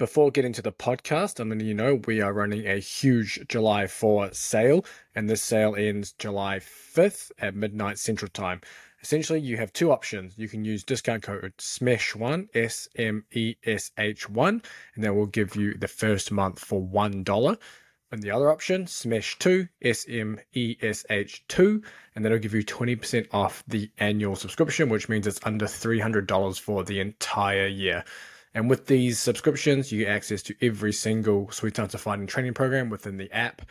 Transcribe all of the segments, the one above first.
before getting to the podcast, I'm letting you know we are running a huge July 4 sale, and this sale ends July 5th at midnight Central Time. Essentially, you have two options. You can use discount code SMESH1, S M E S H 1, and that will give you the first month for $1. And the other option, SMESH2, S M E S H 2, and that'll give you 20% off the annual subscription, which means it's under $300 for the entire year. And with these subscriptions, you get access to every single Sweet Science of Fighting training program within the app.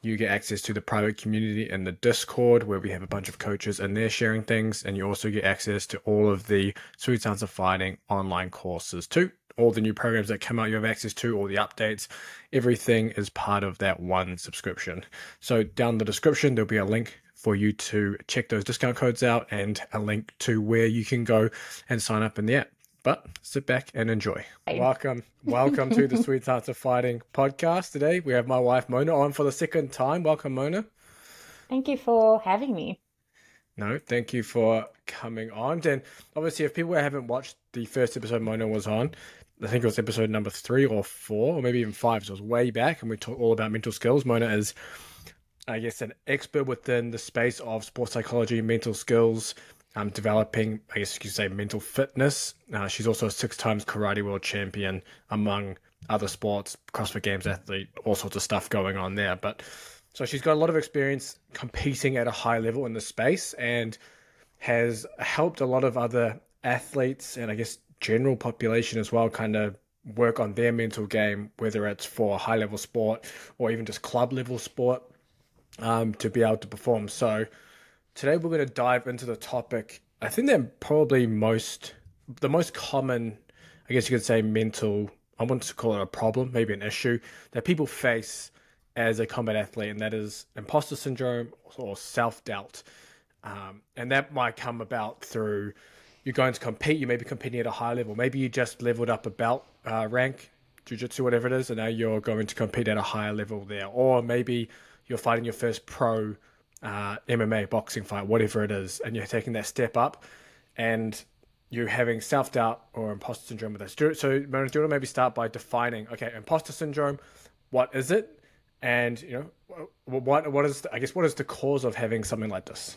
You get access to the private community and the Discord where we have a bunch of coaches and they're sharing things. And you also get access to all of the Sweet Science of Fighting online courses too. All the new programs that come out, you have access to, all the updates. Everything is part of that one subscription. So down the description, there'll be a link for you to check those discount codes out and a link to where you can go and sign up in the app. But sit back and enjoy. Welcome, welcome to the Sweet Science of Fighting podcast. Today we have my wife Mona on for the second time. Welcome, Mona. Thank you for having me. No, thank you for coming on. And obviously, if people haven't watched the first episode Mona was on, I think it was episode number three or four, or maybe even five. So it was way back, and we talked all about mental skills. Mona is, I guess, an expert within the space of sports psychology, mental skills, um, developing, I guess you could say, mental fitness. Uh, she's also a six times karate world champion, among other sports, CrossFit Games athlete, all sorts of stuff going on there. But so she's got a lot of experience competing at a high level in the space and has helped a lot of other athletes and I guess general population as well kind of work on their mental game, whether it's for high level sport or even just club level sport, um, to be able to perform. So Today we're going to dive into the topic. I think they're probably most the most common, I guess you could say, mental. I want to call it a problem, maybe an issue that people face as a combat athlete, and that is imposter syndrome or self doubt. Um, and that might come about through you're going to compete. You may be competing at a high level. Maybe you just leveled up a belt uh, rank, jiu-jitsu, whatever it is, and now you're going to compete at a higher level there. Or maybe you're fighting your first pro uh, MMA, boxing fight, whatever it is, and you're taking that step up, and you're having self doubt or imposter syndrome with this. So, Mona, do you want to maybe start by defining, okay, imposter syndrome, what is it, and you know, what what is I guess what is the cause of having something like this?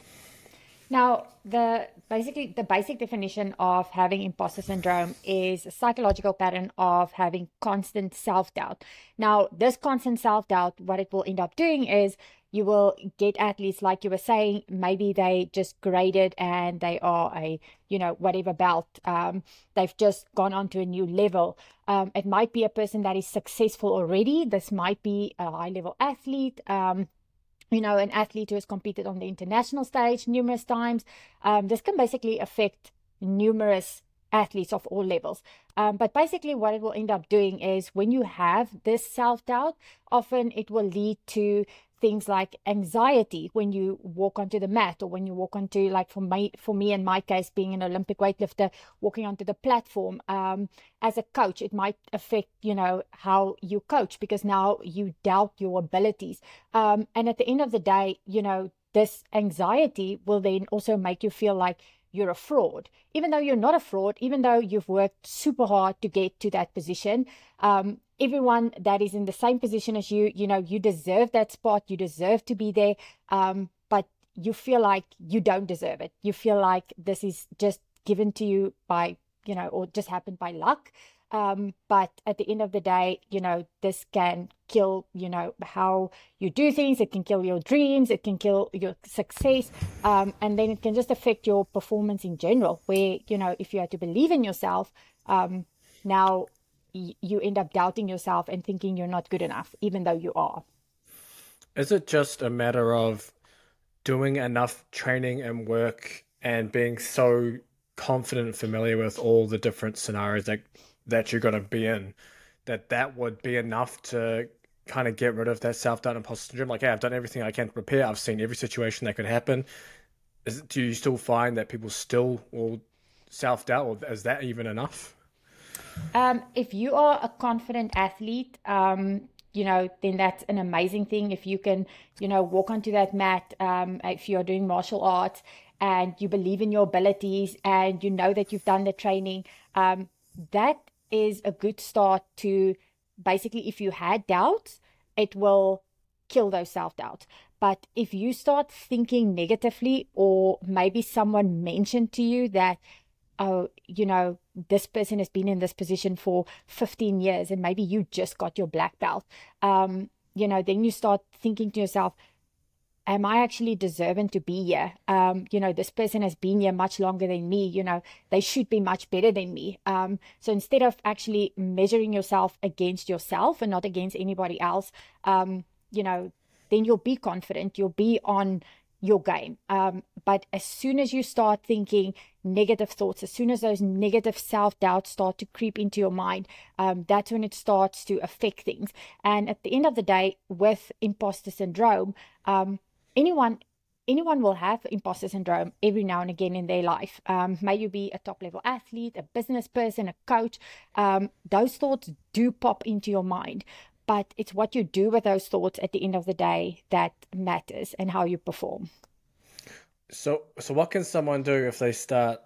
Now, the basically the basic definition of having imposter syndrome is a psychological pattern of having constant self-doubt. Now, this constant self-doubt, what it will end up doing is you will get athletes like you were saying maybe they just graded and they are a you know whatever belt um, they've just gone on to a new level. Um, it might be a person that is successful already. This might be a high level athlete um, you know an athlete who has competed on the international stage numerous times. Um, this can basically affect numerous athletes of all levels. Um, but basically, what it will end up doing is when you have this self doubt, often it will lead to things like anxiety when you walk onto the mat or when you walk onto like for me for me in my case being an olympic weightlifter walking onto the platform um, as a coach it might affect you know how you coach because now you doubt your abilities um, and at the end of the day you know this anxiety will then also make you feel like you're a fraud, even though you're not a fraud, even though you've worked super hard to get to that position. Um, everyone that is in the same position as you, you know, you deserve that spot, you deserve to be there, um, but you feel like you don't deserve it. You feel like this is just given to you by, you know, or just happened by luck. Um, but at the end of the day, you know, this can kill, you know, how you do things. It can kill your dreams. It can kill your success. Um, and then it can just affect your performance in general, where, you know, if you had to believe in yourself, um, now you end up doubting yourself and thinking you're not good enough, even though you are. Is it just a matter of doing enough training and work and being so confident and familiar with all the different scenarios that that you're going to be in, that that would be enough to kind of get rid of that self doubt and imposter syndrome. Like, hey, I've done everything I can to prepare. I've seen every situation that could happen. Is, do you still find that people still will self doubt, or is that even enough? Um, if you are a confident athlete, um, you know, then that's an amazing thing. If you can, you know, walk onto that mat, um, if you're doing martial arts and you believe in your abilities and you know that you've done the training, um, that is a good start to basically, if you had doubts, it will kill those self doubts. But if you start thinking negatively, or maybe someone mentioned to you that, oh, you know, this person has been in this position for 15 years and maybe you just got your black belt, um, you know, then you start thinking to yourself, am I actually deserving to be here? Um, you know, this person has been here much longer than me. You know, they should be much better than me. Um, so instead of actually measuring yourself against yourself and not against anybody else, um, you know, then you'll be confident. You'll be on your game. Um, but as soon as you start thinking negative thoughts, as soon as those negative self doubts start to creep into your mind, um, that's when it starts to affect things. And at the end of the day, with imposter syndrome, um, anyone anyone will have imposter syndrome every now and again in their life. Um, may you be a top level athlete, a business person, a coach. Um, those thoughts do pop into your mind, but it's what you do with those thoughts at the end of the day that matters and how you perform. So, so what can someone do if they start,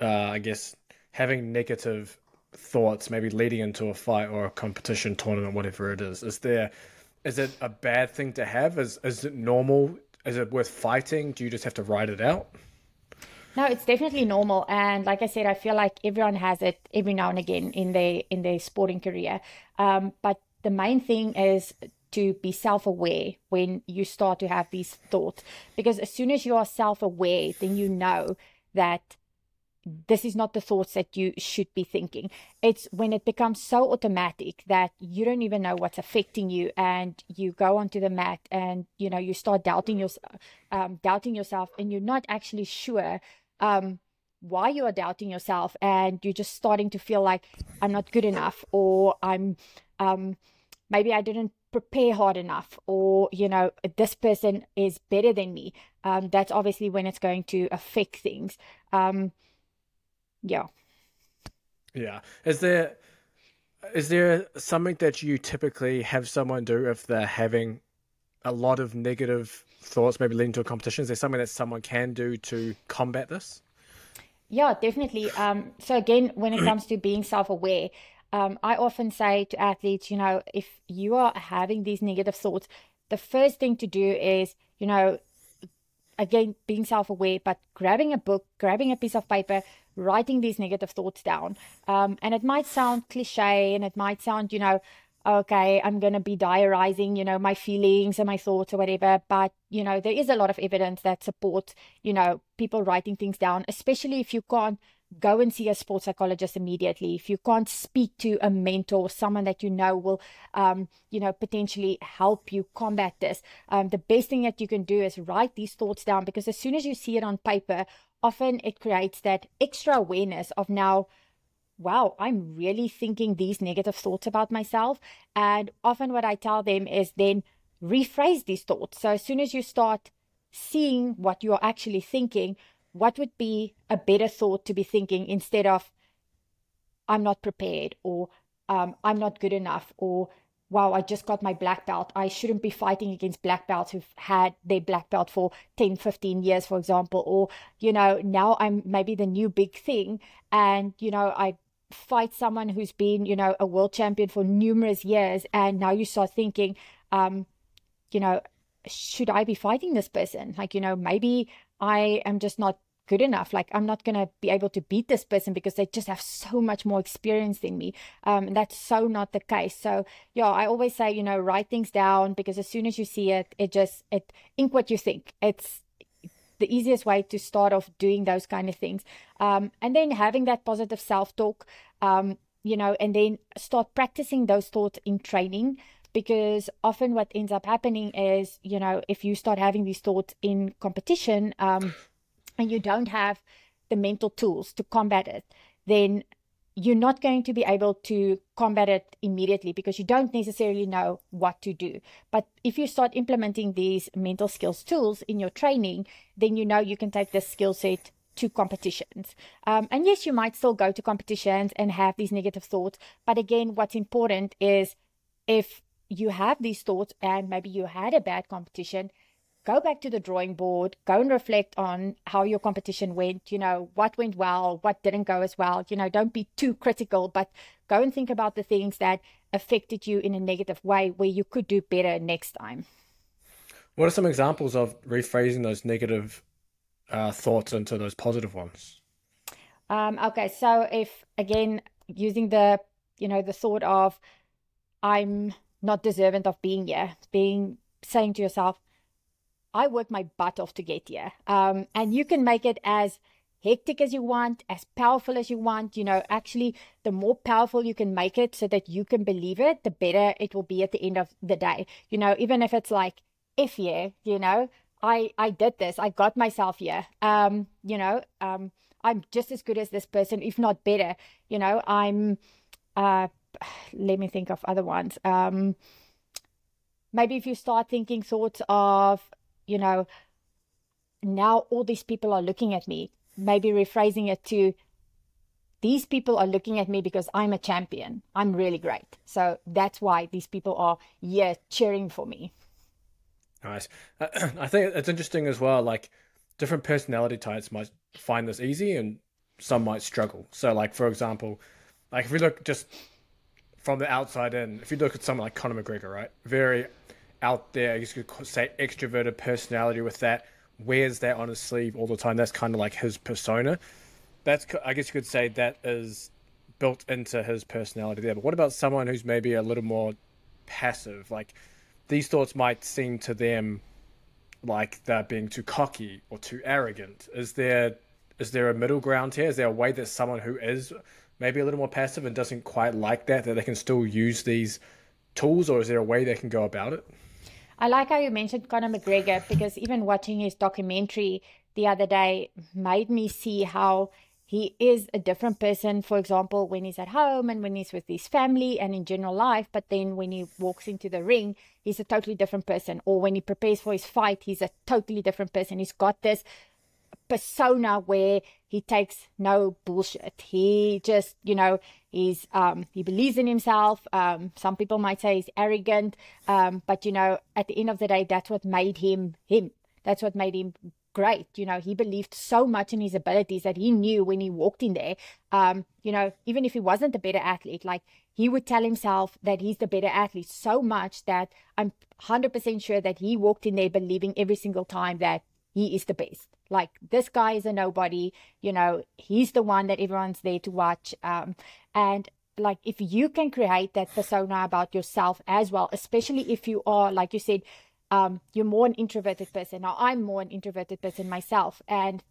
uh, I guess, having negative thoughts, maybe leading into a fight or a competition, tournament, whatever it is? Is there is it a bad thing to have? Is is it normal? Is it worth fighting? Do you just have to ride it out? No, it's definitely normal, and like I said, I feel like everyone has it every now and again in their in their sporting career. Um, but the main thing is to be self-aware when you start to have these thoughts, because as soon as you are self-aware, then you know that this is not the thoughts that you should be thinking. It's when it becomes so automatic that you don't even know what's affecting you, and you go onto the mat, and you know you start doubting yourself, um, doubting yourself, and you're not actually sure um, why you are doubting yourself, and you're just starting to feel like I'm not good enough, or I'm um, maybe I didn't prepare hard enough or you know this person is better than me um, that's obviously when it's going to affect things um, yeah. Yeah. Is there is there something that you typically have someone do if they're having a lot of negative thoughts, maybe leading to a competition? Is there something that someone can do to combat this? Yeah, definitely. Um, so again, when it comes to being self-aware, um, I often say to athletes, you know, if you are having these negative thoughts, the first thing to do is, you know, again, being self-aware, but grabbing a book, grabbing a piece of paper, writing these negative thoughts down. Um, and it might sound cliche and it might sound, you know, okay, I'm going to be diarizing, you know, my feelings and my thoughts or whatever. But, you know, there is a lot of evidence that supports, you know, people writing things down, especially if you can't go and see a sports psychologist immediately. If you can't speak to a mentor, or someone that you know will, um, you know, potentially help you combat this, um, the best thing that you can do is write these thoughts down because as soon as you see it on paper, often it creates that extra awareness of now, wow, I'm really thinking these negative thoughts about myself. And often what I tell them is then rephrase these thoughts. So as soon as you start seeing what you're actually thinking, what would be a better thought to be thinking instead of, I'm not prepared or um, I'm not good enough or wow, I just got my black belt. I shouldn't be fighting against black belts who've had their black belt for 10, 15 years, for example. Or, you know, now I'm maybe the new big thing. And, you know, I fight someone who's been, you know, a world champion for numerous years. And now you start thinking, um, you know, should I be fighting this person? Like, you know, maybe I am just not good enough. Like I'm not gonna be able to beat this person because they just have so much more experience than me. Um, and that's so not the case. So yeah, I always say, you know, write things down because as soon as you see it, it just it ink what you think. It's the easiest way to start off doing those kind of things. Um, and then having that positive self talk. Um, you know, and then start practicing those thoughts in training because often what ends up happening is, you know, if you start having these thoughts in competition, um, and you don't have the mental tools to combat it, then you're not going to be able to combat it immediately because you don't necessarily know what to do. But if you start implementing these mental skills tools in your training, then you know you can take this skill set to competitions. Um, and yes, you might still go to competitions and have these negative thoughts. But again, what's important is if you have these thoughts and maybe you had a bad competition, go back to the drawing board, go and reflect on how your competition went, you know, what went well, what didn't go as well. You know, don't be too critical, but go and think about the things that affected you in a negative way where you could do better next time. What are some examples of rephrasing those negative uh, thoughts into those positive ones? Um, okay, so if again using the you know the thought of I'm not deserving of being here, being saying to yourself, I worked my butt off to get here. Um, and you can make it as hectic as you want, as powerful as you want. You know, actually, the more powerful you can make it so that you can believe it, the better it will be at the end of the day. You know, even if it's like, if yeah, you know, I I did this, I got myself here. Um, you know, um, I'm just as good as this person, if not better. You know, I'm. Uh, let me think of other ones. Um, maybe if you start thinking thoughts of you know, now all these people are looking at me. Maybe rephrasing it to, these people are looking at me because I'm a champion. I'm really great. So that's why these people are, yeah, cheering for me. Nice. I think it's interesting as well. Like different personality types might find this easy and some might struggle. So, like, for example, like if we look just from the outside in, if you look at someone like Conor McGregor, right? Very out there, I guess you could say extroverted personality with that, wears that on his sleeve all the time. That's kind of like his persona. That's, I guess you could say that is built into his personality there. But what about someone who's maybe a little more passive? Like these thoughts might seem to them like they're being too cocky or too arrogant. Is there is there a middle ground here? Is there a way that someone who is maybe a little more passive and doesn't quite like that that they can still use these tools, or is there a way they can go about it? I like how you mentioned Conor McGregor because even watching his documentary the other day made me see how he is a different person, for example, when he's at home and when he's with his family and in general life. But then when he walks into the ring, he's a totally different person. Or when he prepares for his fight, he's a totally different person. He's got this persona where he takes no bullshit. He just, you know, he's um he believes in himself. Um some people might say he's arrogant. Um, but you know, at the end of the day, that's what made him him. That's what made him great. You know, he believed so much in his abilities that he knew when he walked in there, um, you know, even if he wasn't a better athlete, like he would tell himself that he's the better athlete so much that I'm 100% sure that he walked in there believing every single time that he is the best. Like this guy is a nobody, you know, he's the one that everyone's there to watch. Um, and like if you can create that persona about yourself as well, especially if you are, like you said, um, you're more an introverted person. Now I'm more an introverted person myself. And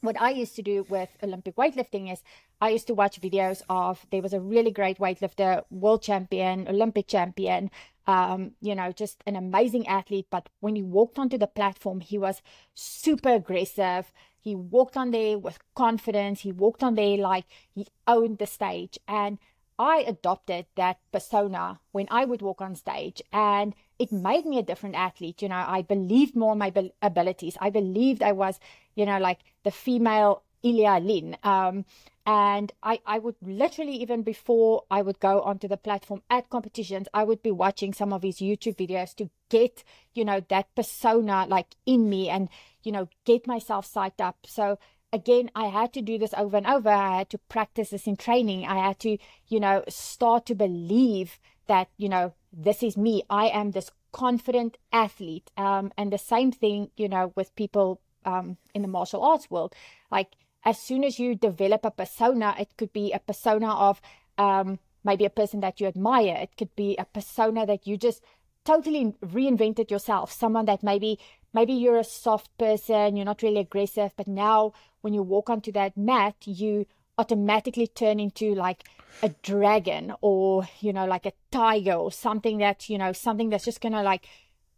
what I used to do with Olympic weightlifting is I used to watch videos of there was a really great weightlifter, world champion, Olympic champion, um, you know, just an amazing athlete. But when he walked onto the platform, he was super aggressive. He walked on there with confidence. He walked on there like he owned the stage. And I adopted that persona when I would walk on stage, and it made me a different athlete. You know, I believed more in my abilities. I believed I was, you know, like the female Ilya Ilyin. Um, and I, I would literally, even before I would go onto the platform at competitions, I would be watching some of his YouTube videos to get, you know, that persona like in me and, you know, get myself psyched up. So again, I had to do this over and over. I had to practice this in training. I had to, you know, start to believe that, you know, this is me. I am this confident athlete. Um, and the same thing, you know, with people um, in the martial arts world. Like as soon as you develop a persona, it could be a persona of um, maybe a person that you admire. It could be a persona that you just totally reinvented yourself. Someone that maybe maybe you're a soft person, you're not really aggressive, but now when you walk onto that mat, you automatically turn into like a dragon or you know like a tiger or something that you know something that's just gonna like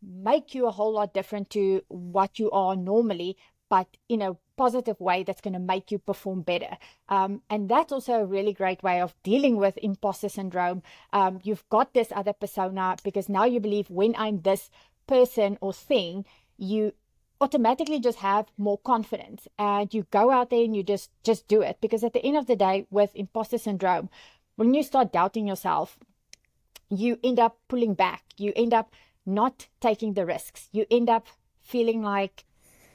make you a whole lot different to what you are normally but in a positive way that's going to make you perform better. Um, and that's also a really great way of dealing with imposter syndrome. Um, you've got this other persona because now you believe when I'm this person or thing, you automatically just have more confidence and you go out there and you just just do it because at the end of the day with imposter syndrome when you start doubting yourself you end up pulling back you end up not taking the risks you end up feeling like,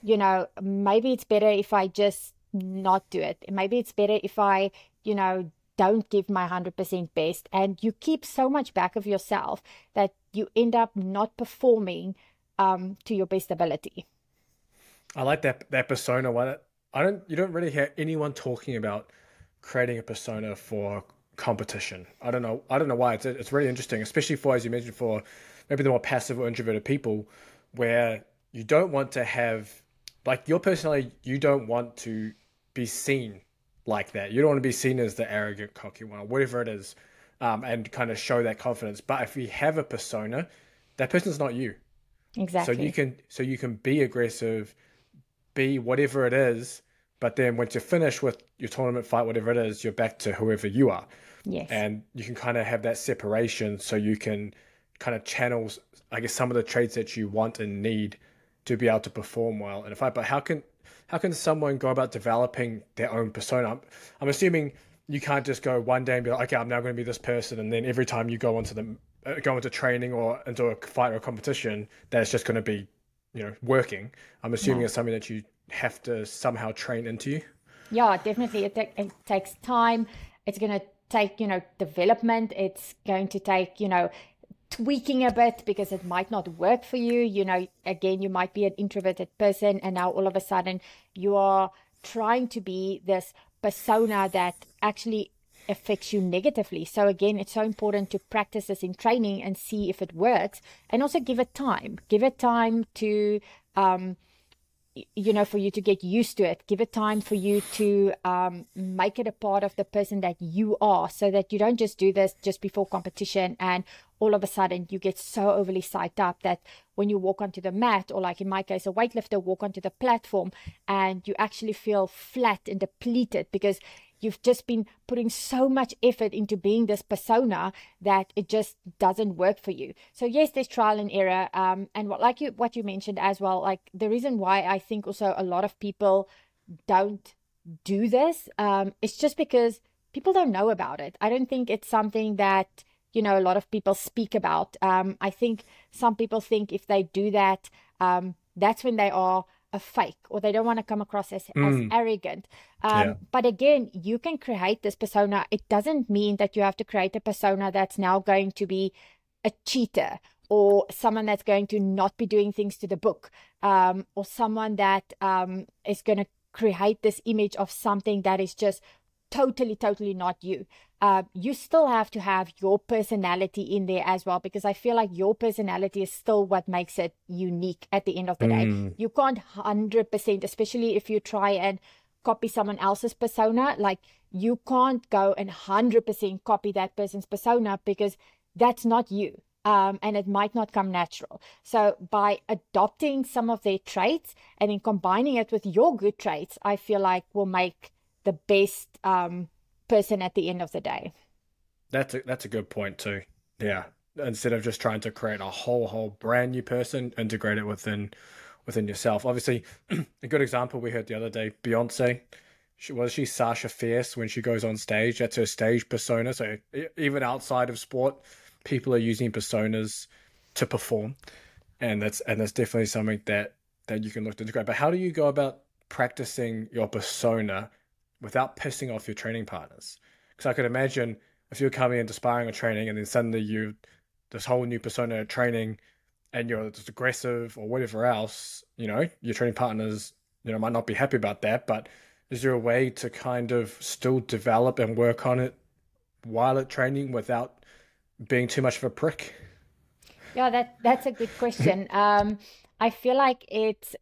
you know, maybe it's better if I just not do it. Maybe it's better if I, you know, don't give my 100% best. And you keep so much back of yourself that you end up not performing um, to your best ability. I like that that persona one. I don't you don't really hear anyone talking about creating a persona for competition. I don't know. I don't know why. It's it's really interesting, especially for as you mentioned for maybe the more passive or introverted people, where you don't want to have like your personality. You don't want to be seen like that. You don't want to be seen as the arrogant, cocky one, or whatever it is, um, and kind of show that confidence. But if you have a persona, that person's not you. Exactly. So you can so you can be aggressive, be whatever it is, but then once you're finished with your tournament fight, whatever it is, you're back to whoever you are. Yes. And you can kind of have that separation so you can kind of channel, I guess, some of the traits that you want and need to be able to perform well in a fight. But how can how can someone go about developing their own persona? I'm, I'm assuming you can't just go one day and be like, okay, I'm now going to be this person, and then every time you go onto the Uh, go into training or into a fight or a competition, that it's just going to be, you know, working. I'm assuming it's something that you have to somehow train into. Yeah, definitely. It, it takes time. It's going to take, you know, development. It's going to take, you know, tweaking a bit because it might not work for you. You know, again, you might be an introverted person and now all of a sudden you are trying to be this persona that actually affects you negatively. So again, it's so important to practice this in training and see if it works and also give it time. Give it time to um you know for you to get used to it give it time for you to um, make it a part of the person that you are so that you don't just do this just before competition and all of a sudden you get so overly psyched up that when you walk onto the mat or like in my case a weightlifter walk onto the platform and you actually feel flat and depleted because you've just been putting so much effort into being this persona that it just doesn't work for you. So yes there's trial and error um, and what like you what you mentioned as well like the reason why i think also a lot of people don't do this um, it's just because people don't know about it. I don't think it's something that you know a lot of people speak about. Um, i think some people think if they do that um, that's when they are a fake or they don't want to come across as, mm. as arrogant. Um, yeah. But again, you can create this persona. It doesn't mean that you have to create a persona that's now going to be a cheater or someone that's going to not be doing things to the book um, or someone that um, is going to create this image of something that is just totally, totally not you. Uh, you still have to have your personality in there as well because I feel like your personality is still what makes it unique at the end of the mm. day. You can't 100%, especially if you try and copy someone else's persona, like you can't go and 100% copy that person's persona because that's not you. Um, and it might not come natural. So, by adopting some of their traits and then combining it with your good traits, I feel like will make the best um, person at the end of the day. That's a, that's a good point too. Yeah, instead of just trying to create a whole whole brand new person, integrate it within within yourself. Obviously, a good example we heard the other day, Beyonce. She, was she Sasha Fierce when she goes on stage? That's her stage persona. So even outside of sport, people are using personas to perform, and that's and that's definitely something that that you can look to integrate. But how do you go about practicing your persona without pissing off your training partners. Because I could imagine if you're coming into sparring or training and then suddenly you this whole new persona training and you're just aggressive or whatever else, you know, your training partners, you know, might not be happy about that. But is there a way to kind of still develop and work on it while at training without being too much of a prick? Yeah, that that's a good question. um, I feel like it's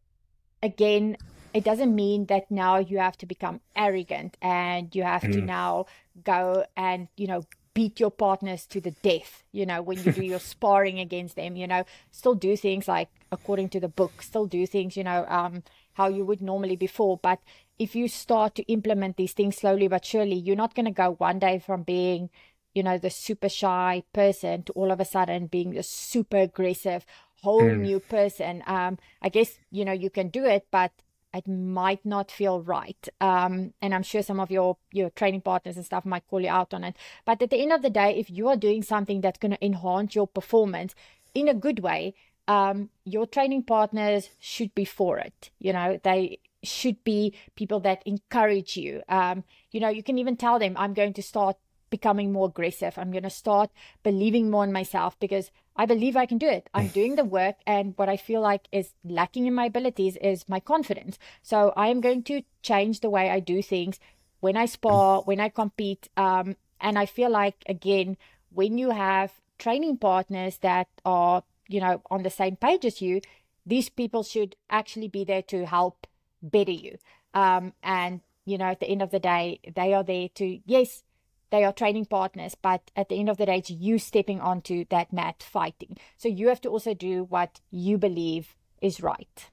again it doesn't mean that now you have to become arrogant and you have mm. to now go and you know beat your partners to the death you know when you do your sparring against them you know still do things like according to the book still do things you know um how you would normally before but if you start to implement these things slowly but surely you're not going to go one day from being you know the super shy person to all of a sudden being the super aggressive whole mm. new person um i guess you know you can do it but it might not feel right. Um, and I'm sure some of your your training partners and stuff might call you out on it. But at the end of the day, if you are doing something that's going to enhance your performance in a good way, um, your training partners should be for it. You know, they should be people that encourage you. Um, you know, you can even tell them, I'm going to start becoming more aggressive. I'm going to start believing more in myself because I believe I can do it. I'm doing the work. And what I feel like is lacking in my abilities is my confidence. So I am going to change the way I do things when I spar, when I compete. Um, and I feel like, again, when you have training partners that are, you know, on the same page as you, these people should actually be there to help better you. Um, and, you know, at the end of the day, they are there to, yes, they are training partners, but at the end of the day, it's you stepping onto that mat fighting. So you have to also do what you believe is right.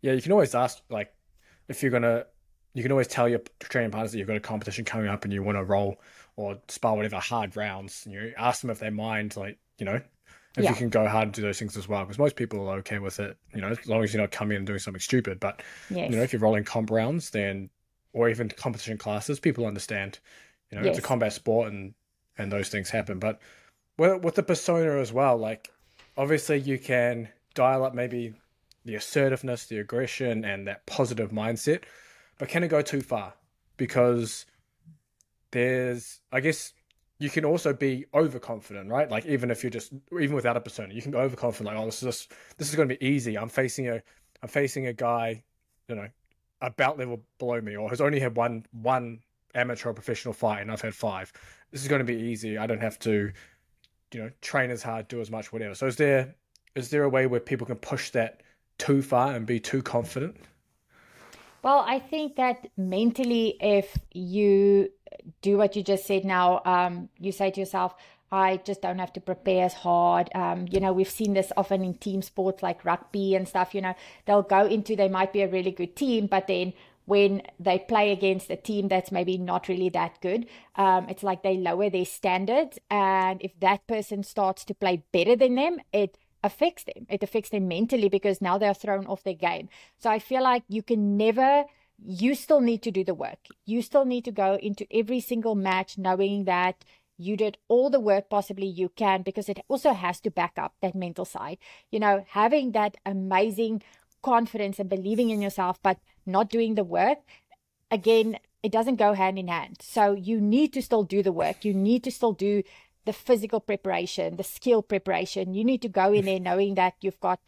Yeah, you can always ask, like, if you're going to, you can always tell your training partners that you've got a competition coming up and you want to roll or spar whatever hard rounds. And you ask them if they mind, like, you know, if yeah. you can go hard and do those things as well. Because most people are okay with it, you know, as long as you're not coming in and doing something stupid. But, yes. you know, if you're rolling comp rounds, then, or even competition classes, people understand you know, yes. it's a combat sport and and those things happen. But with, with the persona as well, like obviously you can dial up maybe the assertiveness, the aggression, and that positive mindset, but can it go too far? Because there's, I guess, you can also be overconfident, right? Like even if you're just, even without a persona, you can go overconfident. Like, oh, this is just, this is going to be easy. I'm facing a, I'm facing a guy, you know, about level below me, or has only had one one amateur or professional fight, and I've had five. This is going to be easy. I don't have to, you know, train as hard, do as much, whatever. So is there is there a way where people can push that too far and be too confident? Well, I think that mentally, if you do what you just said now, um, you say to yourself, I just don't have to prepare as hard. Um, you know, we've seen this often in team sports like rugby and stuff. You know, they'll go into, they might be a really good team, but then when they play against a team that's maybe not really that good. Um, it's like they lower their standards. And if that person starts to play better than them, it affects them. It affects them mentally because now they're thrown off their game. So I feel like you can never, you still need to do the work. You still need to go into every single match knowing that you did all the work possibly you can because it also has to back up that mental side. You know, having that amazing confidence and believing in yourself, but not doing the work, again, it doesn't go hand in hand. So you need to still do the work. You need to still do the physical preparation, the skill preparation. You need to go in there knowing that you've got,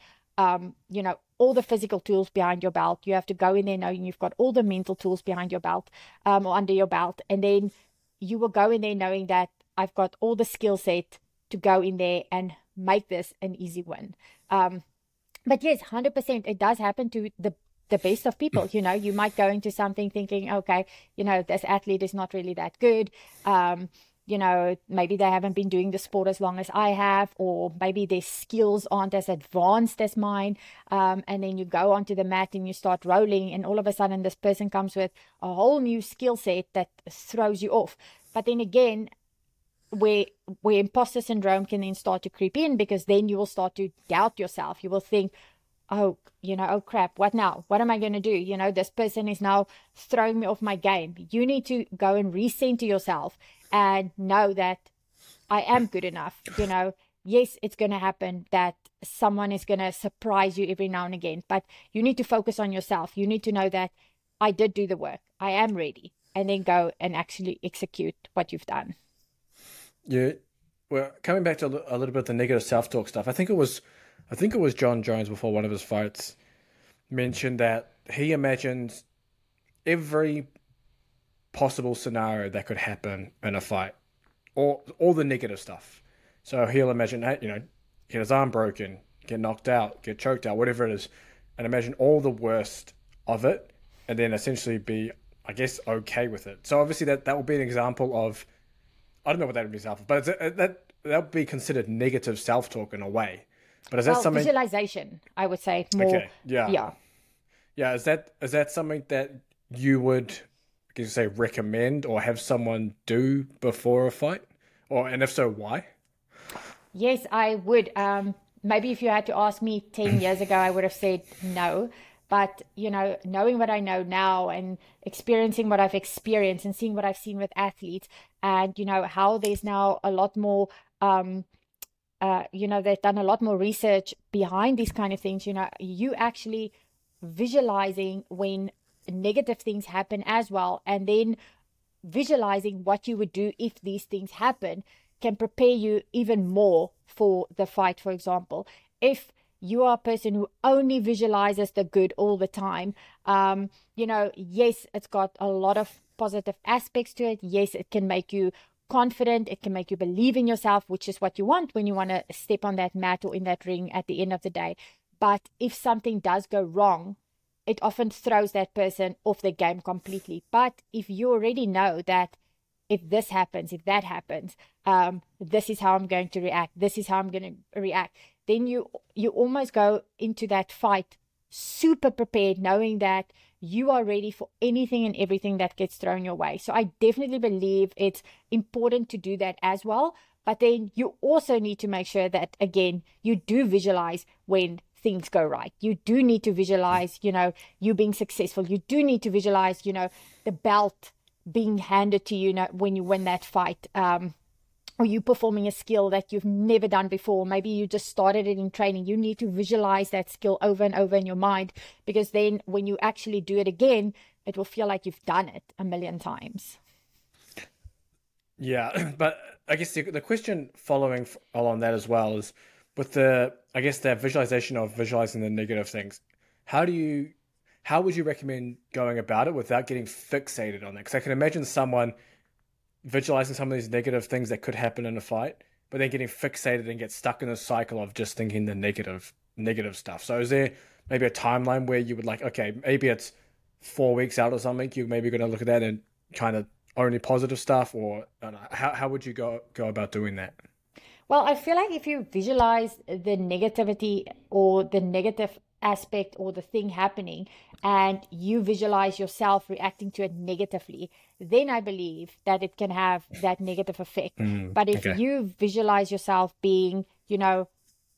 um, you know, all the physical tools behind your belt. You have to go in there knowing you've got all the mental tools behind your belt um, or under your belt. And then you will go in there knowing that I've got all the skill set to go in there and make this an easy win. Um, but yes, 100%, it does happen to the the best of people. You know, you might go into something thinking, okay, you know, this athlete is not really that good. Um, you know, maybe they haven't been doing the sport as long as I have, or maybe their skills aren't as advanced as mine. Um, and then you go onto the mat and you start rolling, and all of a sudden, this person comes with a whole new skill set that throws you off. But then again, where where imposter syndrome can then start to creep in because then you will start to doubt yourself. You will think, oh, you know, oh crap, what now? What am I going to do? You know, this person is now throwing me off my game. You need to go and recenter yourself and know that I am good enough. You know, yes, it's going to happen that someone is going to surprise you every now and again, but you need to focus on yourself. You need to know that I did do the work, I am ready, and then go and actually execute what you've done. Yeah. Well, coming back to a little bit of the negative self talk stuff, I think it was I think it was Jon Jones before one of his fights mentioned that he imagines every possible scenario that could happen in a fight, all all the negative stuff. So he'll imagine, that you know, get his arm broken, get knocked out, get choked out, whatever it is, and imagine all the worst of it, and then essentially be, I guess, okay with it. So obviously that that will be an example of, I don't know what that would be example, but a, that that would be considered negative self talk in a way. But is that well, something visualization? I would say more. Okay. Yeah. Yeah. Yeah. Is that is that something that you would, can you say, recommend or have someone do before a fight, or and if so, why? Yes, I would. Um, maybe if you had to ask me ten years ago, I would have said no. But you know, knowing what I know now and experiencing what I've experienced and seeing what I've seen with athletes, and you know how there's now a lot more. Um, uh, you know, they've done a lot more research behind these kind of things. You know, you actually visualizing when negative things happen as well, and then visualizing what you would do if these things happen can prepare you even more for the fight, for example. If you are a person who only visualizes the good all the time, um, you know, yes, it's got a lot of positive aspects to it. Yes, it can make you confident. It can make you believe in yourself, which is what you want when you want to step on that mat or in that ring at the end of the day. But if something does go wrong, it often throws that person off the game completely. But if you already know that if this happens, if that happens, um, this is how I'm going to react. This is how I'm going to react. Then you you almost go into that fight super prepared, knowing that you are ready for anything and everything that gets thrown your way. So I definitely believe it's important to do that as well. But then you also need to make sure that again you do visualize when things go right. You do need to visualize, you know, you being successful. You do need to visualize, you know, the belt being handed to you, you know, when you win that fight. Um, or you performing a skill that you've never done before. Maybe you just started it in training. You need to visualize that skill over and over in your mind because then when you actually do it again, it will feel like you've done it a million times. Yeah, but I guess the, the question following along that as well is with the I guess that visualization of visualizing the negative things. How do you how would you recommend going about it without getting fixated on that? Because I can imagine someone visualizing some of these negative things that could happen in a fight, but then getting fixated and get stuck in a cycle of just thinking the negative negative stuff. So is there maybe a timeline where you would like, okay, maybe it's four weeks out or something, you maybe going to look at that and kind of only positive stuff, or how how would you go go about doing that? Well, I feel like if you visualize the negativity or the negative aspect or the thing happening and you visualize yourself reacting to it negatively, then I believe that it can have that negative effect. Mm, but if okay. you visualize yourself being, you know,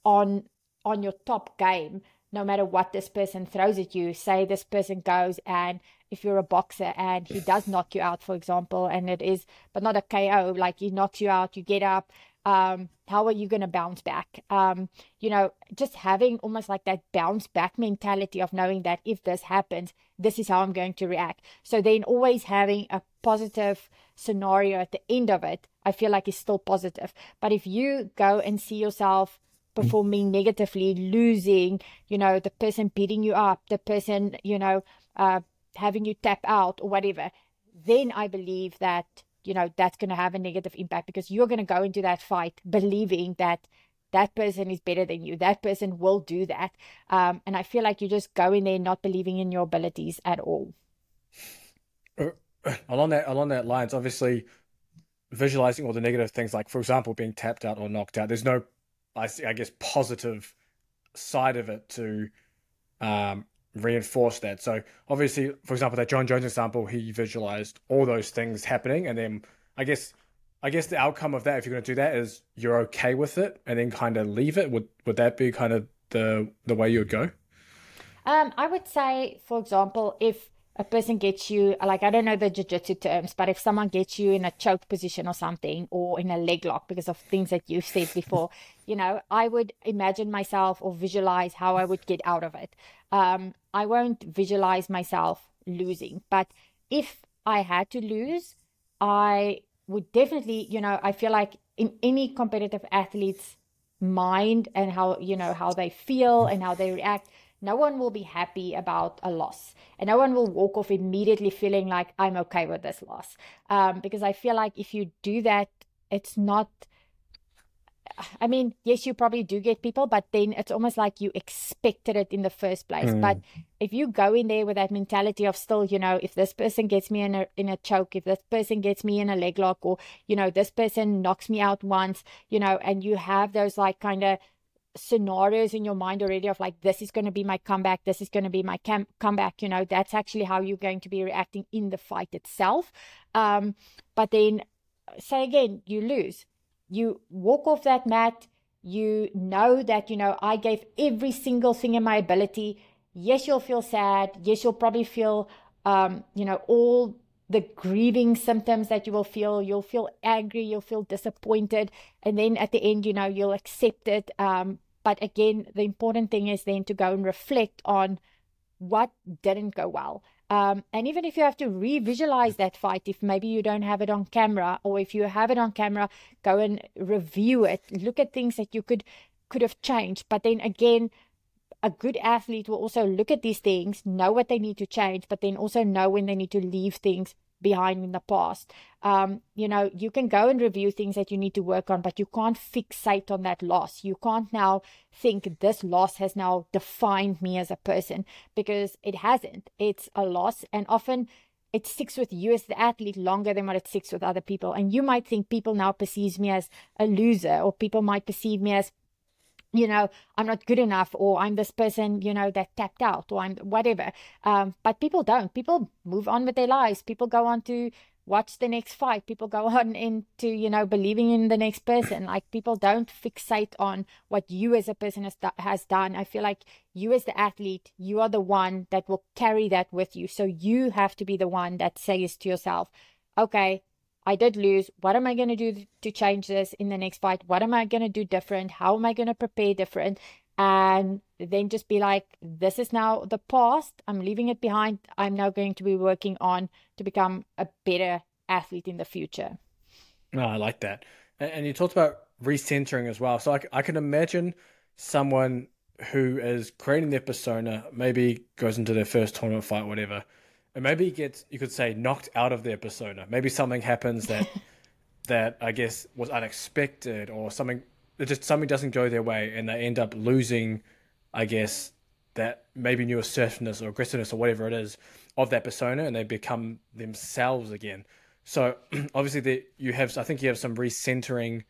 on on your top game, no matter what this person throws at you, say this person goes and if you're a boxer and he does knock you out, for example, and it is, but not a KO, like he knocks you out, you get up, um, how are you going to bounce back? Um, you know, just having almost like that bounce back mentality of knowing that if this happens, this is how I'm going to react. So then always having a positive scenario at the end of it, I feel like is still positive. But if you go and see yourself performing negatively, losing, you know, the person beating you up, the person, you know, uh, having you tap out or whatever, then I believe that you know that's going to have a negative impact because you're going to go into that fight believing that that person is better than you that person will do that. Um, and i feel like you just go in there not believing in your abilities at all. Uh, along that along that lines obviously visualizing all the negative things like for example being tapped out or knocked out there's no i, I guess positive side of it to um, reinforce that. So obviously, for example, that Jon Jones example, he visualized all those things happening, and then I guess I guess the outcome of that, if you're going to do that, is you're okay with it, and then kind of leave it. Would would that be kind of the the way you would go? Um, I would say, for example, if a person gets you, like, I don't know the jiu-jitsu terms, but if someone gets you in a choke position or something, or in a leg lock because of things that you've said before, you know, I would imagine myself or visualize how I would get out of it. Um, I won't visualize myself losing, but if I had to lose, I would definitely, you know, I feel like in any competitive athlete's mind and how, you know, how they feel and how they react, no one will be happy about a loss. And no one will walk off immediately feeling like i'm okay with this loss. Um, because i feel like if you do that it's not I mean, yes, you probably do get people, but then it's almost like you expected it in the first place. Mm. But if you go in there with that mentality of still, you know, if this person gets me in a in a choke, if this person gets me in a leg lock, or you know, this person knocks me out once, you know, and you have those like kind of scenarios in your mind already of like this is going to be my comeback this is going to be my cam- comeback you know that's actually how you're going to be reacting in the fight itself um but then say again you lose you walk off that mat you know that you know i gave every single thing in my ability yes you'll feel sad yes you'll probably feel um you know all the grieving symptoms that you will feel. You'll feel angry, you'll feel disappointed, and then at the end, you know, you'll accept it. Um, but again, the important thing is then to go and reflect on what didn't go well. Um, and even if you have to re-visualize that fight, if maybe you don't have it on camera, or if you have it on camera, go and review it. Look at things that you could could have changed. But then again, a good athlete will also look at these things, know what they need to change, but then also know when they need to leave things behind in the past. Um, you know, you can go and review things that you need to work on, but you can't fixate on that loss. You can't now think this loss has now defined me as a person because it hasn't. It's a loss, and often it sticks with you as the athlete longer than what it sticks with other people. And you might think people now perceives me as a loser, or people might perceive me as you know, I'm not good enough, or I'm this person, you know, that tapped out, or I'm whatever. Um, but people don't. People move on with their lives. People go on to watch the next fight. People go on into, you know, believing in the next person. Like people don't fixate on what you as a person has, has done. I feel like you as the athlete, you are the one that will carry that with you. So you have to be the one that says to yourself, okay, I did lose. What am I going to do to change this in the next fight? What am I going to do different? How am I going to prepare different? And then just be like, this is now the past. I'm leaving it behind. I'm now going to be working on to become a better athlete in the future. No, I like that. And you talked about recentering as well. So I, I can imagine someone who is creating their persona, maybe goes into their first tournament fight, whatever, and maybe gets you could say knocked out of their persona. Maybe something happens that that I guess was unexpected, or something just something doesn't go their way, and they end up losing, I guess that maybe new assertiveness or aggressiveness or whatever it is of that persona, and they become themselves again. So obviously, the, you have I think you have some recentering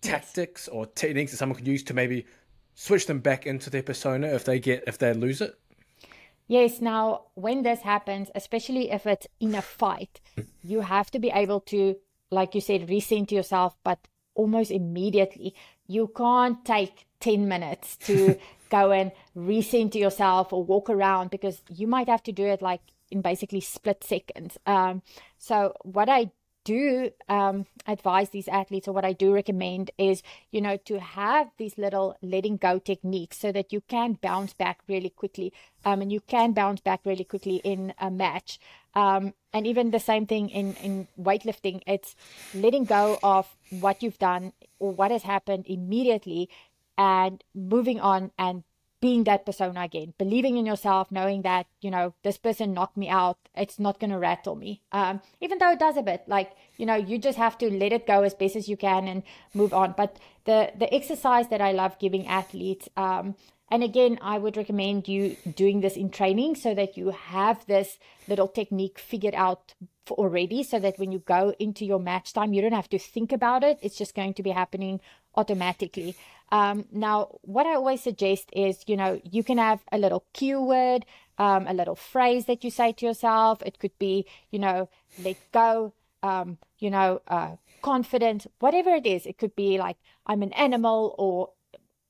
tactics or techniques that someone could use to maybe switch them back into their persona if they get if they lose it. Yes, now when this happens, especially if it's in a fight, you have to be able to, like you said, recenter yourself, but almost immediately. You can't take 10 minutes to go and recenter yourself or walk around because you might have to do it like in basically split seconds. Um, so, what I do um, advise these athletes or what I do recommend is, you know, to have these little letting go techniques so that you can bounce back really quickly. Um, and you can bounce back really quickly in a match. Um, and even the same thing in, in weightlifting, it's letting go of what you've done or what has happened immediately and moving on and being that persona again, believing in yourself, knowing that, you know, this person knocked me out, it's not going to rattle me. Um, even though it does a bit, like, you know, you just have to let it go as best as you can and move on. But the, the exercise that I love giving athletes, um, and again, I would recommend you doing this in training so that you have this little technique figured out already so that when you go into your match time, you don't have to think about it. It's just going to be happening automatically. Um, now, what I always suggest is, you know, you can have a little cue word, um, a little phrase that you say to yourself. It could be, you know, let go, um, you know, uh, confident, whatever it is. It could be like, I'm an animal or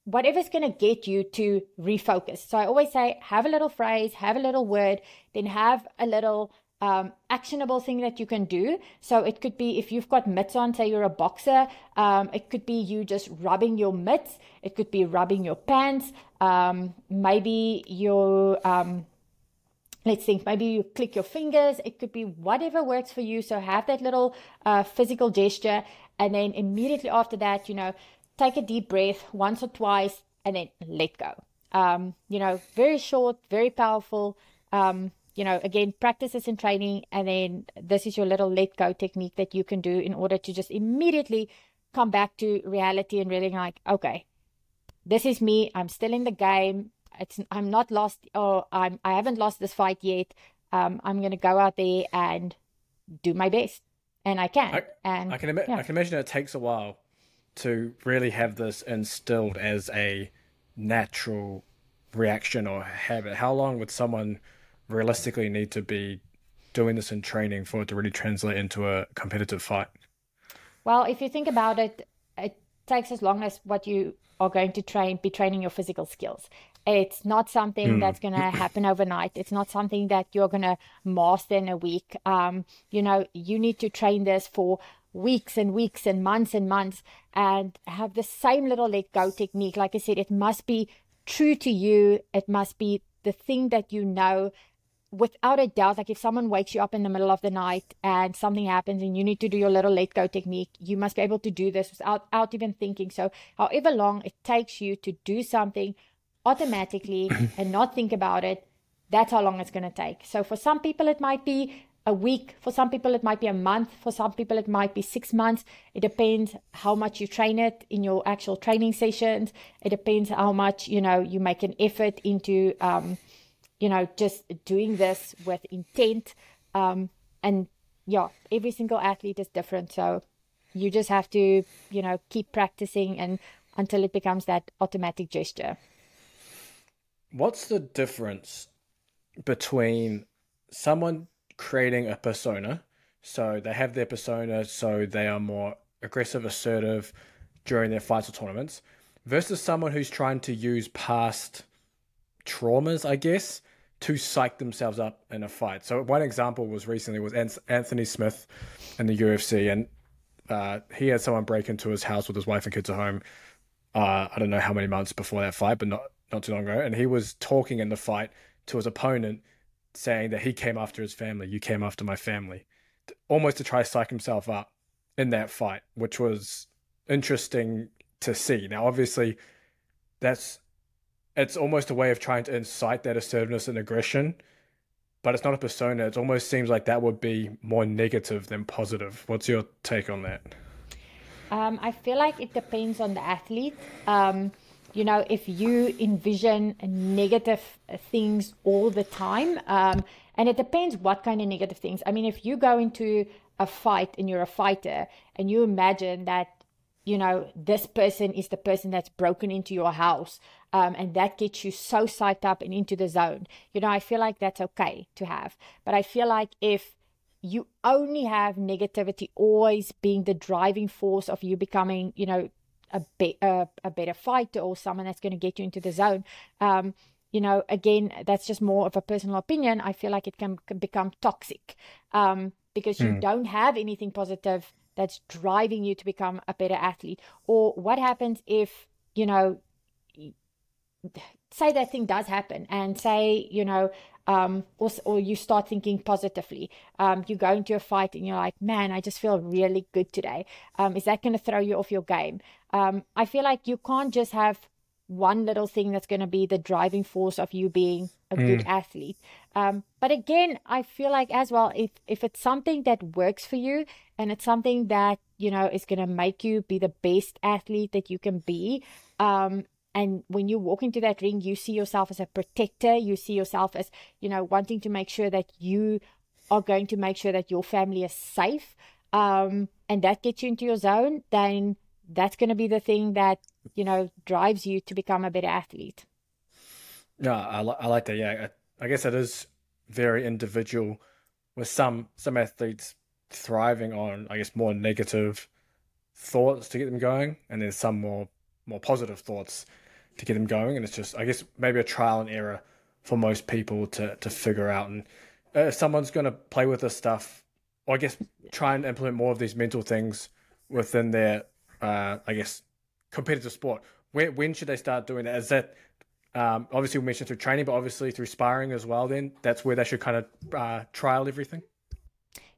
whatever's going to get you to refocus. So I always say, have a little phrase, have a little word, then have a little um, actionable thing that you can do. So it could be if you've got mitts on, say you're a boxer, um, it could be you just rubbing your mitts, it could be rubbing your pants, um, maybe your um, let's think maybe you click your fingers. It could be whatever works for you. So have that little uh, physical gesture. And then immediately after that you know take a deep breath once or twice and then let go. Um, you know very short very powerful um, you know, again, practices and training, and then this is your little let go technique that you can do in order to just immediately come back to reality and really like, okay, this is me. I'm still in the game. It's I'm not lost, or I'm I haven't lost this fight yet. Um, I'm gonna go out there and do my best, and I can. I, and I can ima- yeah. I can imagine it takes a while to really have this instilled as a natural reaction or habit. How long would someone realistically need to be doing this in training for it to really translate into a competitive fight? Well, if you think about it, it takes as long as what you are going to train, be training your physical skills. It's not something mm. that's going to happen overnight. It's not something that you're going to master in a week. Um, you know, you need to train this for weeks and weeks and months and months and have the same little let go technique. Like I said, it must be true to you. It must be the thing that you know without a doubt, like if someone wakes you up in the middle of the night and something happens and you need to do your little let go technique, you must be able to do this without, without even thinking. So, however long it takes you to do something automatically and not think about it, that's how long it's going to take. So, for some people, it might be a week. For some people, it might be a month. For some people, it might be six months. It depends how much you train it in your actual training sessions. It depends how much, you know, you make an effort into, um, you know, just doing this with intent. Um, and yeah, every single athlete is different. So you just have to, you know, keep practicing and until it becomes that automatic gesture. What's the difference between someone creating a persona? So they have their persona, so they are more aggressive, assertive during their fights or tournaments, versus someone who's trying to use past traumas, I guess, to psych themselves up in a fight. So one example was recently was Anthony Smith in the UFC, and uh, he had someone break into his house with his wife and kids at home. Uh, I don't know how many months before that fight, but not not too long ago. And he was talking in the fight to his opponent, saying that he came after his family. You came after my family, almost to try to psych himself up in that fight, which was interesting to see. Now, obviously, that's it's almost a way of trying to incite that assertiveness and aggression, but it's not a persona. It almost seems like that would be more negative than positive. What's your take on that? Um, I feel like it depends on the athlete. Um, you know, if you envision negative things all the time, um, and it depends what kind of negative things. I mean, if you go into a fight and you're a fighter and you imagine that you know, this person is the person that's broken into your house. Um, and that gets you so psyched up and into the zone. You know, I feel like that's okay to have. But I feel like if you only have negativity always being the driving force of you becoming, you know, a, be- a, a better fighter or someone that's going to get you into the zone, um, you know, again, that's just more of a personal opinion. I feel like it can, can become toxic um, because you mm. don't have anything positive that's driving you to become a better athlete? Or what happens if, you know, say that thing does happen and say, you know, um, or, or you start thinking positively. Um, you go into a fight and you're like, man, I just feel really good today. Um, is that going to throw you off your game? Um, I feel like you can't just have one little thing that's going to be the driving force of you being a mm. good athlete. Um, but again, I feel like as well, if if it's something that works for you and it's something that you know is going to make you be the best athlete that you can be, um, and when you walk into that ring, you see yourself as a protector. You see yourself as you know wanting to make sure that you are going to make sure that your family is safe, um, and that gets you into your zone. Then that's going to be the thing that you know drives you to become a better athlete. Yeah, I, li- I like that. Yeah, I, I guess it is very individual. With some some athletes thriving on, I guess, more negative thoughts to get them going, and then some more more positive thoughts to get them going. And it's just, I guess, maybe a trial and error for most people to to figure out. And if someone's going to play with this stuff, or I guess try and implement more of these mental things within their, uh, I guess, competitive sport. When when should they start doing that? Is that um, obviously, we mentioned through training, but obviously through sparring as well. Then that's where they should kind of uh, trial everything.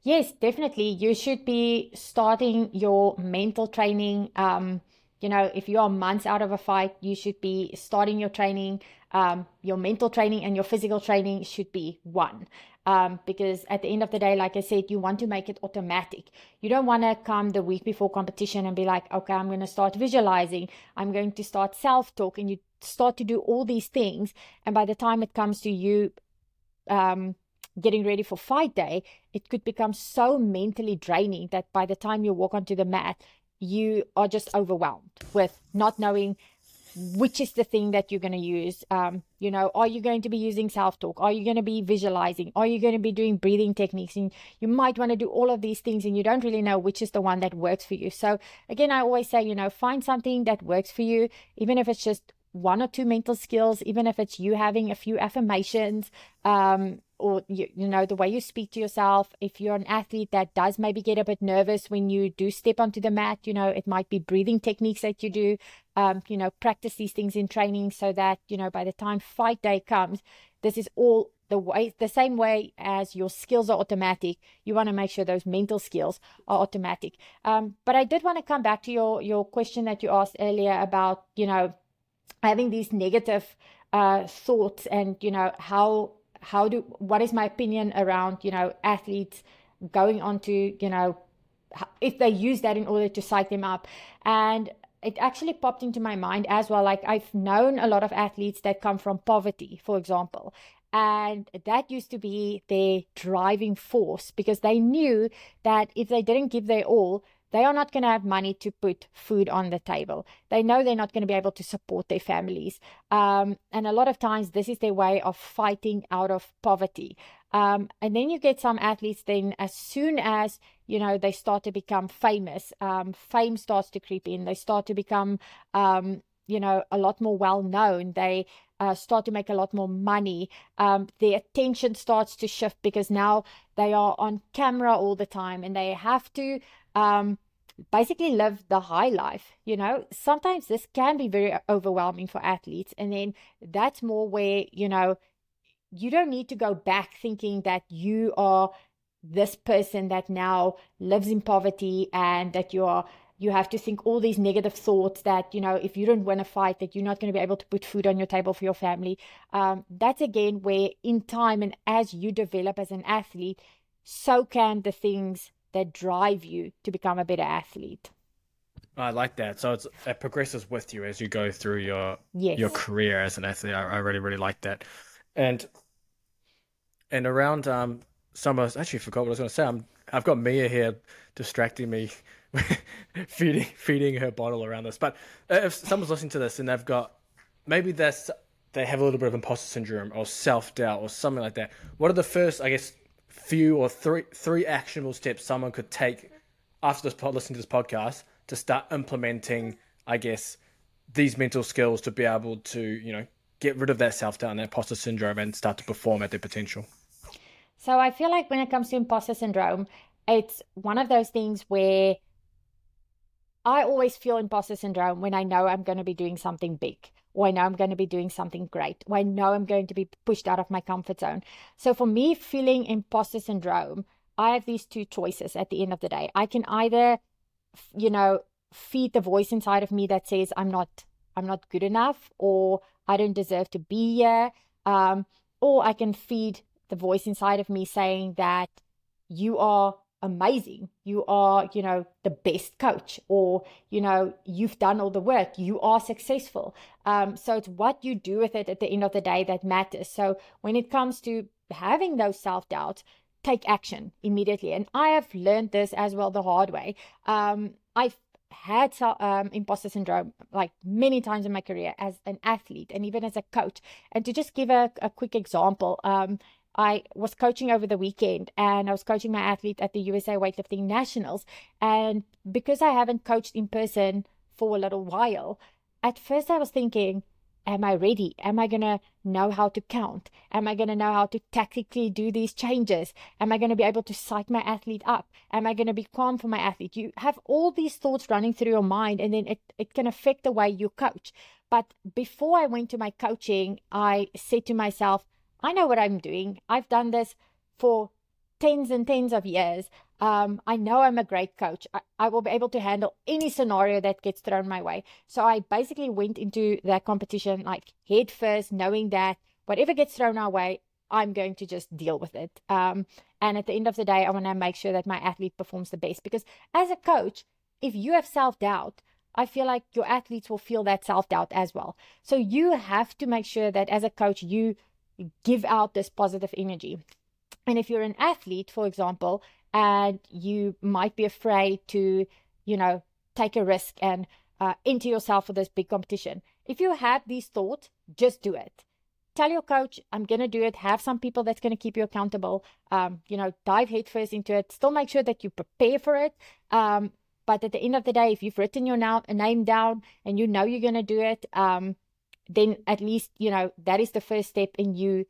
Yes, definitely. You should be starting your mental training. Um, you know, if you are months out of a fight, you should be starting your training. Um, your mental training and your physical training should be one. Um, because at the end of the day, like I said, you want to make it automatic. You don't want to come the week before competition and be like, okay, I'm going to start visualizing. I'm going to start self talk. And you start to do all these things. And by the time it comes to you um, getting ready for fight day, it could become so mentally draining that by the time you walk onto the mat, you are just overwhelmed with not knowing which is the thing that you're going to use. Um, you know, are you going to be using self talk? Are you going to be visualizing? Are you going to be doing breathing techniques? And you might want to do all of these things and you don't really know which is the one that works for you. So, again, I always say, you know, find something that works for you, even if it's just one or two mental skills, even if it's you having a few affirmations, um, or you, you know the way you speak to yourself. If you're an athlete that does maybe get a bit nervous when you do step onto the mat you know it might be breathing techniques that you do um, you know practice these things in training so that you know by the time fight day comes this is all the way the same way as your skills are automatic. You want to make sure those mental skills are automatic. Um, but i did want to come back to your your question that you asked earlier about you know having these negative uh, thoughts and you know how how do what is my opinion around you know athletes going on to you know if they use that in order to psych them up? And it actually popped into my mind as well like i've known a lot of athletes that come from poverty for example and that used to be their driving force because they knew that if they didn't give their all they are not going to have money to put food on the table. They know they're not going to be able to support their families. Um, and a lot of times, this is their way of fighting out of poverty. Um, and then you get some athletes, then, as soon as you know they start to become famous, um, fame starts to creep in. They start to become, um, you know, a lot more well known. They uh, start to make a lot more money. Um, their attention starts to shift because now they are on camera all the time and they have to um, basically live the high life you know? Sometimes this can be very overwhelming for athletes and then that's more where you know you don't need to go back thinking that you are this person that now lives in poverty and that you are you have to think all these negative thoughts that you know if you don't win a fight that you're not going to be able to put food on your table for your family. Um, that's again where in time and as you develop as an athlete so can the things that drive you to become a better athlete. I like that. So it's, it progresses with you as you go through your yes. your career as an athlete. I, I, really really like that. And and around um some of actually forgot what I was going to say. I'm I've got Mia here distracting me, feeding feeding her bottle around this. But if someone's listening to this and they've got maybe that's they have a little bit of imposter syndrome or self doubt or something like that. What are the first I guess few or three three actionable steps someone could take after this listening to this podcast to start implementing, I guess, these mental skills to be able to, you know, get rid of that self doubt and that imposter syndrome and start to perform at their potential? So I feel like when it comes to imposter syndrome, it's one of those things where I always feel imposter syndrome when I know I'm going to be doing something big or I know I'm going to be doing something great, or I know I'm going to be pushed out of my comfort zone. So for me, feeling imposter syndrome, I have these two choices at the end of the day. I can either, you know, feed the voice inside of me that says I'm not, I'm not good enough, or I don't deserve to be here, um, or I can feed the voice inside of me saying that you are amazing. You are, you know, the best coach, or, you know, you've done all the work. You are successful. Um, so it's what you do with it at the end of the day that matters. So when it comes to having those self doubts, take action immediately. And I have learned this as well the hard way. Um, I've had um, imposter syndrome like many times in my career as an athlete and even as a coach. And to just give a, a quick example, um, I was coaching over the weekend and I was coaching my athlete at the USA Weightlifting Nationals. And because I haven't coached in person for a little while, at first I was thinking, Am I ready? Am I going to know how to count? Am I going to know how to tactically do these changes? Am I going to be able to psych my athlete up? Am I going to be calm for my athlete? You have all these thoughts running through your mind, and then it, it can affect the way you coach. But before I went to my coaching, I said to myself, I know what I'm doing. I've done this for tens and tens of years. Um, I know I'm a great coach. I, I, will be able to handle any scenario that gets thrown my way. So I basically went into that competition like head first, knowing that whatever gets thrown our way, I'm going to just deal with it. Um, and at the end of the day, I want to make sure that my athlete performs the best because as a coach, if you have self doubt, I feel like your athletes will feel that self doubt as well. So you have to make sure that as a coach, you give out this positive energy. And if you're an athlete, for example, and you might be afraid to, you know, take a risk and uh, enter yourself for this big competition, if you have these thoughts, just do it. Tell your coach, I'm going to do it. Have some people that's going to keep you accountable. Um, you know, dive headfirst into it. Still make sure that you prepare for it. Um, but at the end of the day, if you've written your name down and you know you're going to do it, um, then at least, you know, that is the first step in you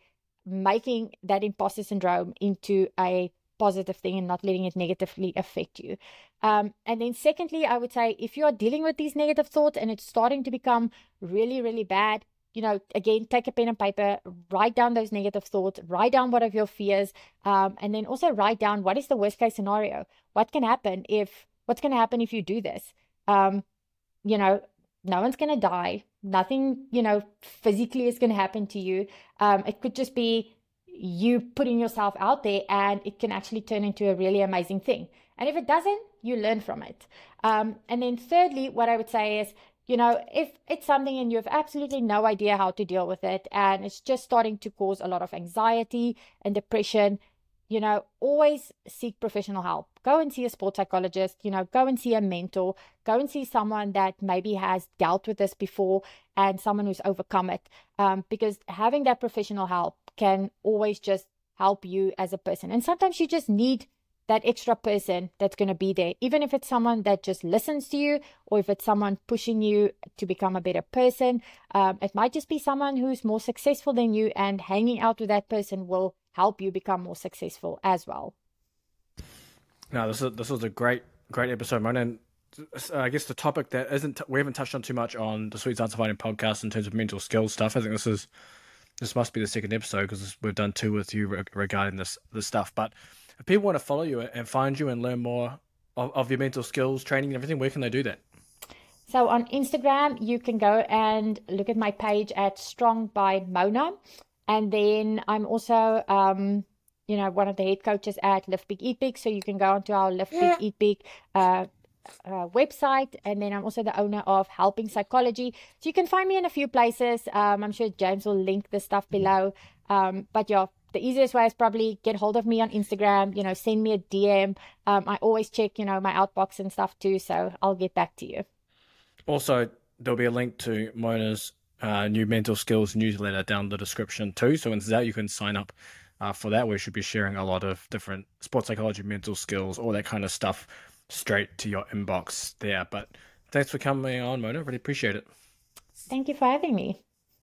making that imposter syndrome into a positive thing and not letting it negatively affect you. Um, and then, secondly, I would say if you are dealing with these negative thoughts and it's starting to become really, really bad, you know, again, take a pen and paper, write down those negative thoughts, write down what are your fears, um, and then also write down what is the worst case scenario. What can happen if, what's going to happen if you do this? Um, you know, no one's going to die. Nothing, you know, physically is going to happen to you. Um, it could just be you putting yourself out there and it can actually turn into a really amazing thing. And if it doesn't, you learn from it. Um, and then, thirdly, what I would say is, you know, if it's something and you have absolutely no idea how to deal with it and it's just starting to cause a lot of anxiety and depression, you know, always seek professional help. Go and see a sports psychologist, you know, go and see a mentor, go and see someone that maybe has dealt with this before and someone who's overcome it. Um, because having that professional help can always just help you as a person. And sometimes you just need that extra person that's going to be there, even if it's someone that just listens to you or if it's someone pushing you to become a better person. Um, it might just be someone who's more successful than you, and hanging out with that person will help you become more successful as well. No, this is this was a great great episode, man. And I guess the topic that isn't we haven't touched on too much on the Sweet Science of Fighting podcast in terms of mental skills stuff. I think this is this must be the second episode because we've done two with you regarding this this stuff. But if people want to follow you and find you and learn more of, of your mental skills training and everything, where can they do that? So on Instagram, you can go and look at my page at Strong by Mona, and then I'm also, um, you know, one of the head coaches at Lift Big Eat Big. So you can go onto our Lift Big Eat Big uh, uh, website, and then I'm also the owner of Helping Psychology. So you can find me in a few places. Um, I'm sure James will link the stuff below. Um, but yeah, the easiest way is probably get hold of me on Instagram. You know, send me a DM. Um, I always check, you know, my outbox and stuff too. So I'll get back to you. Also, there'll be a link to Mona's uh, new mental skills newsletter down the description too. So once that, you can sign up uh, for that. We should be sharing a lot of different sports psychology, mental skills, all that kind of stuff straight to your inbox there. But thanks for coming on, Mona. Really appreciate it. Thank you for having me.